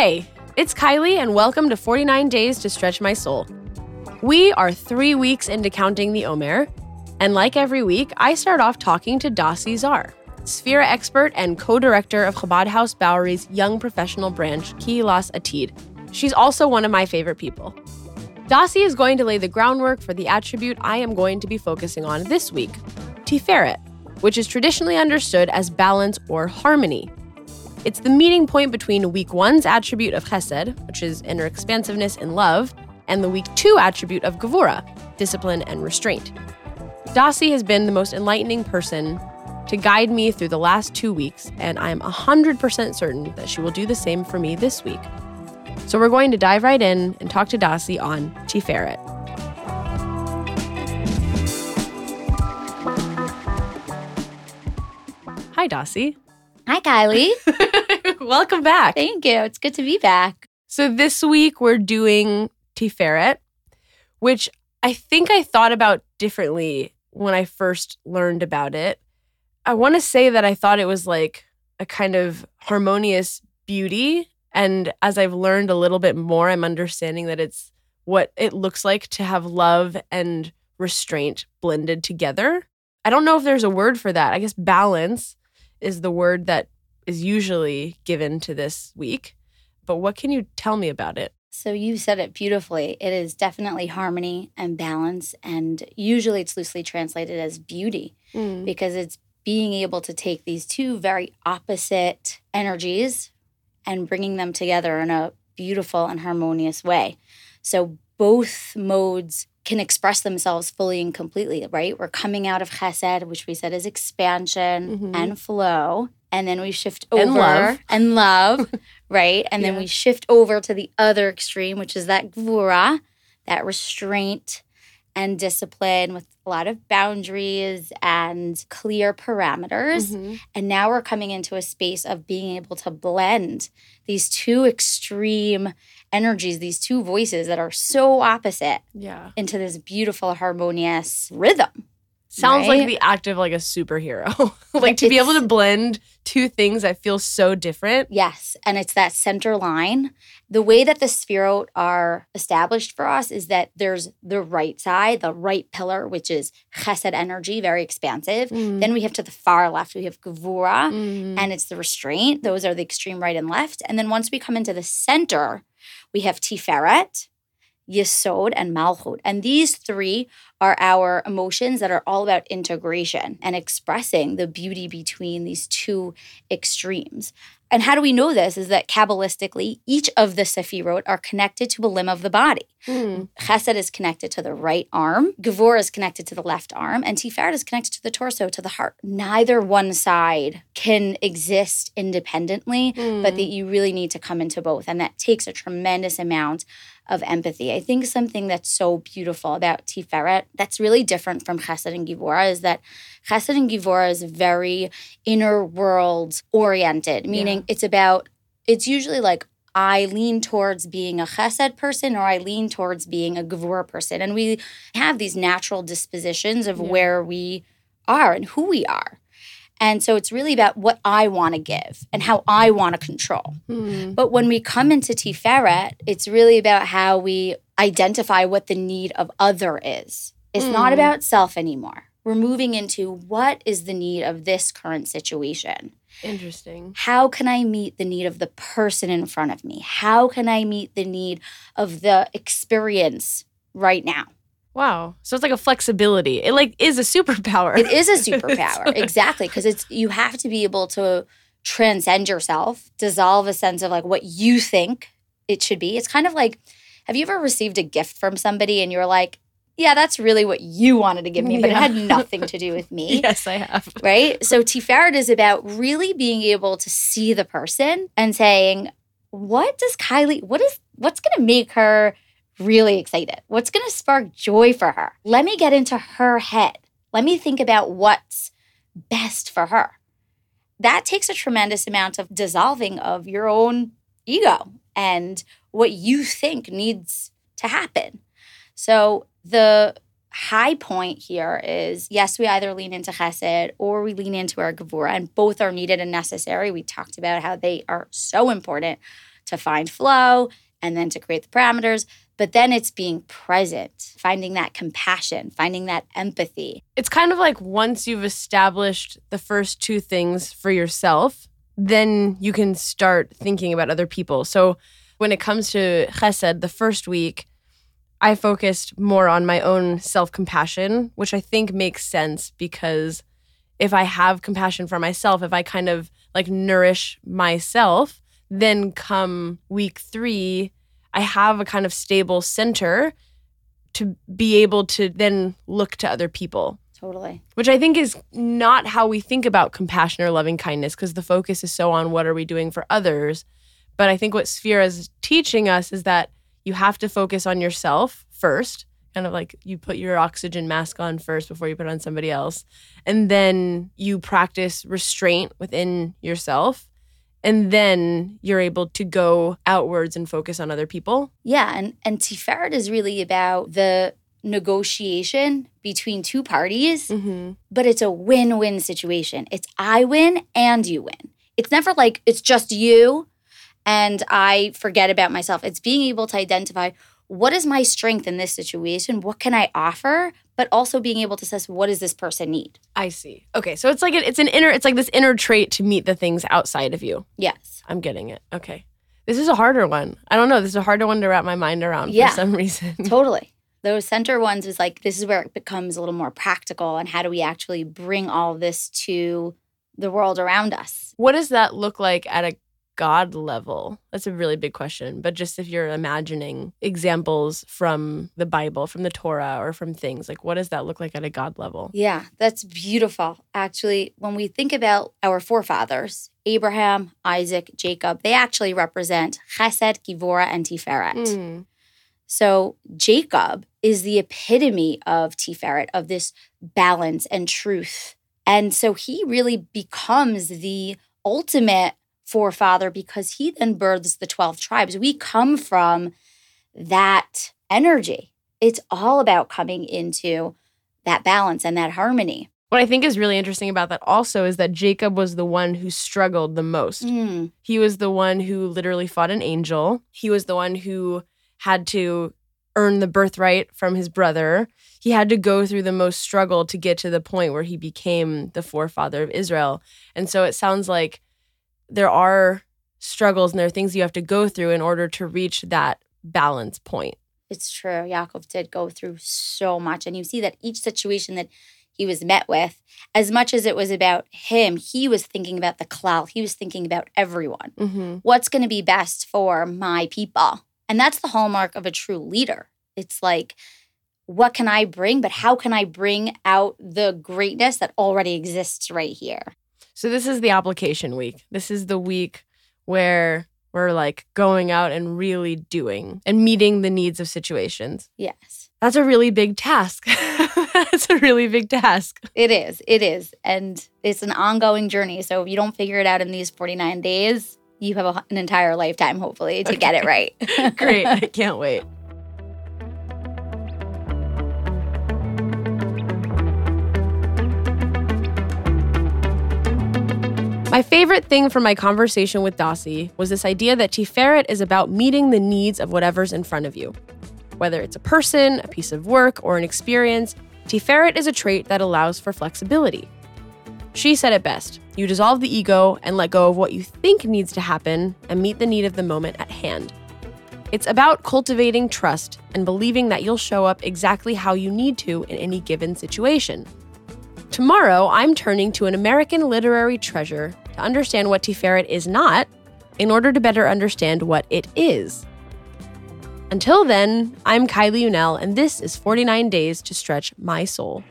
Hey, it's Kylie, and welcome to 49 Days to Stretch My Soul. We are three weeks into counting the Omer, and like every week, I start off talking to Dasi Zar, Sphira expert and co director of Chabad House Bowery's young professional branch, Kehilas Atid. She's also one of my favorite people. Dasi is going to lay the groundwork for the attribute I am going to be focusing on this week Tiferet, which is traditionally understood as balance or harmony. It's the meeting point between week one's attribute of chesed, which is inner expansiveness and love, and the week two attribute of gevura, discipline and restraint. Dasi has been the most enlightening person to guide me through the last two weeks, and I am 100% certain that she will do the same for me this week. So we're going to dive right in and talk to Dasi on Tiferet. Hi, Dasi. Hi, Kylie. Welcome back. Thank you. It's good to be back. So this week we're doing Tiferet, which I think I thought about differently when I first learned about it. I want to say that I thought it was like a kind of harmonious beauty. And as I've learned a little bit more, I'm understanding that it's what it looks like to have love and restraint blended together. I don't know if there's a word for that. I guess balance is the word that is usually given to this week. But what can you tell me about it? So you said it beautifully. It is definitely harmony and balance. And usually it's loosely translated as beauty Mm. because it's being able to take these two very opposite energies and bringing them together in a beautiful and harmonious way. So both modes can express themselves fully and completely, right? We're coming out of chesed, which we said is expansion Mhm. and flow. And then we shift over And love. and love, right? And then we shift over to the other extreme, which is that gvura, that restraint and discipline with a lot of boundaries and clear parameters. Mhm. And now we're coming into a space of being able to blend these two extreme energies, these two voices that are so opposite Yeah. into this beautiful, harmonious rhythm. Sounds like the act of like a superhero. like to be able to blend two things that feel so different. Yes. And it's that center line. The way that the Sefirot are established for us is that there's the right side, the right pillar, which is chesed energy, very expansive. Mm. Then we have to the far left, we have gevura. Mm. and it's the restraint. Those are the extreme right and left. And then once we come into the center, we have Tiferet, Yesod, and Malchut. And these three are our emotions that are all about integration and expressing the beauty between these two extremes. And how do we know this? Is that Kabbalistically, each of the Sefirot are connected to a limb of the body. Mm. Chesed is connected to the right arm, Gevur is connected to the left arm, and Tiferet is connected to the torso, to the heart. Neither one side can exist independently, but Mm. that you really need to come into both. And that takes a tremendous amount of empathy. I think something that's so beautiful about Tiferet that's really different from Chesed and Gevura is that Chesed and Gevura is very inner world oriented, meaning it's about, it's usually like, I lean towards being a chesed person or I lean towards being a gevura person. And we have these natural dispositions of Yeah. where we are and who we are. And so it's really about what I want to give and how I want to control. Mm. But when we come into Tiferet, it's really about how we identify what the need of other is. It's not Mm. about self anymore. We're moving into what is the need of this current situation Interesting. how can I meet the need of the person in front of me? How can I meet the need of the experience right now? Wow. So it's like a flexibility. It like is a superpower. It is a superpower. exactly, because it's you have to be able to transcend yourself, dissolve a sense of like what you think it should be. It's kind of like have you ever received a gift from somebody and you're like, yeah, that's really what you wanted to give me, but Yeah. it had nothing to do with me. yes, I have. right? So Tiferet is about really being able to see the person and saying, what does Kylie, what is, what's going to make her really excited? What's going to spark joy for her? Let me get into her head. Let me think about what's best for her. That takes a tremendous amount of dissolving of your own ego and what you think needs to happen. So the high point here is yes, we either lean into chesed or we lean into our gevura, and both are needed and necessary. We talked about how they are so important to find flow and then to create the parameters. But then it's being present, finding that compassion, finding that empathy. It's kind of like once you've established the first two things for yourself, then you can start thinking about other people. So when it comes to chesed, the first week, I focused more on my own self compassion, which I think makes sense because if I have compassion for myself, if I kind of like nourish myself, then come week three, I have a kind of stable center to be able to then look to other people. Totally. Which I think is not how we think about compassion or loving kindness because the focus is so on what are we doing for others. But I think what Sphera is teaching us is that you have to focus on yourself first, kind of like you put your oxygen mask on first before you put on somebody else. And then you practice restraint within yourself. And then you're able to go outwards and focus on other people. Yeah. And, and Tiferet is really about the negotiation between two parties, Mm-hmm. but it's a win win situation. It's I win and you win. It's never like it's just you and I forget about myself. It's being able to identify what is my strength in this situation? What can I offer? But also being able to assess what does this person need? I see. Okay, so it's like an, it's an inner it's like this inner trait to meet the things outside of you. Yes. I'm getting it. Okay. This is a harder one. I don't know. This is a harder one to wrap my mind around Yeah. for some reason. Totally. Those center ones is like this is where it becomes a little more practical and how do we actually bring all this to the world around us? What does that look like at a God level? That's a really big question. But just if you're imagining examples from the Bible, from the Torah, or from things, like what does that look like at a God level? Yeah, that's beautiful. Actually, when we think about our forefathers, Abraham, Isaac, Jacob, they actually represent Chesed, Gevura, and Tiferet. Mm. So Jacob is the epitome of Tiferet, of this balance and truth. And so he really becomes the ultimate forefather because he then births the 12 tribes. We come from that energy. It's all about coming into that balance and that harmony. What I think is really interesting about that also is that Jacob was the one who struggled the most. Mm, He was the one who literally fought an angel. He was the one who had to earn the birthright from his brother. He had to go through the most struggle to get to the point where he became the forefather of Israel. And so it sounds like there are struggles and there are things you have to go through in order to reach that balance point. It's true. Yaakov did go through so much. And you see that each situation that he was met with, as much as it was about him, he was thinking about the klal. He was thinking about everyone. Mm-hmm. What's going to be best for my people? And that's the hallmark of a true leader. It's like, what can I bring? But how can I bring out the greatness that already exists right here? So this is the application week. This is the week where we're like going out and really doing and meeting the needs of situations. Yes, That's a really big task. That's a really big task. it is. It is. And it's an ongoing journey. So if you don't figure it out in these 49 days, you have a, an entire lifetime, hopefully, to get it right. Great. I can't wait. My favorite thing from my conversation with Dasi was this idea that Tiferet is about meeting the needs of whatever's in front of you. Whether it's a person, a piece of work, or an experience, Tiferet is a trait that allows for flexibility. She said it best you dissolve the ego and let go of what you think needs to happen and meet the need of the moment at hand. It's about cultivating trust and believing that you'll show up exactly how you need to in any given situation. Tomorrow, I'm turning to an American literary treasure to understand what Tiferet is not in order to better understand what it is. Until then, I'm Kylie Unell, and this is 49 Days to Stretch My Soul.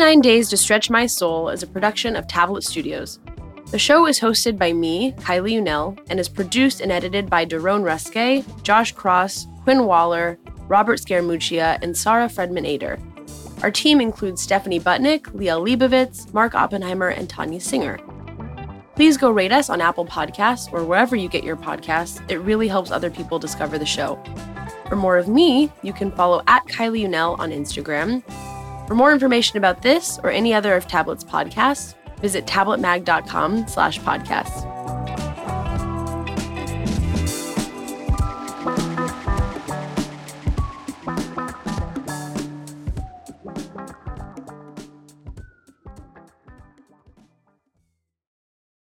29 Days to Stretch My Soul is a production of Tablet Studios. The show is hosted by me, Kylie Unell, and is produced and edited by Daron Ruske, Josh Cross, Quinn Waller, Robert Scaramuccia, and Sara Fredman Aeder. Our team includes Stephanie Butnick, Liel Leibovitz, Mark Oppenheimer, and Tanya Singer. Please go rate us on Apple Podcasts or wherever you get your podcasts. It really helps other people discover the show. For more of me, you can follow at Kylie Unell on Instagram for more information about this or any other of Tablet's podcasts, visit tabletmag.com slash podcasts.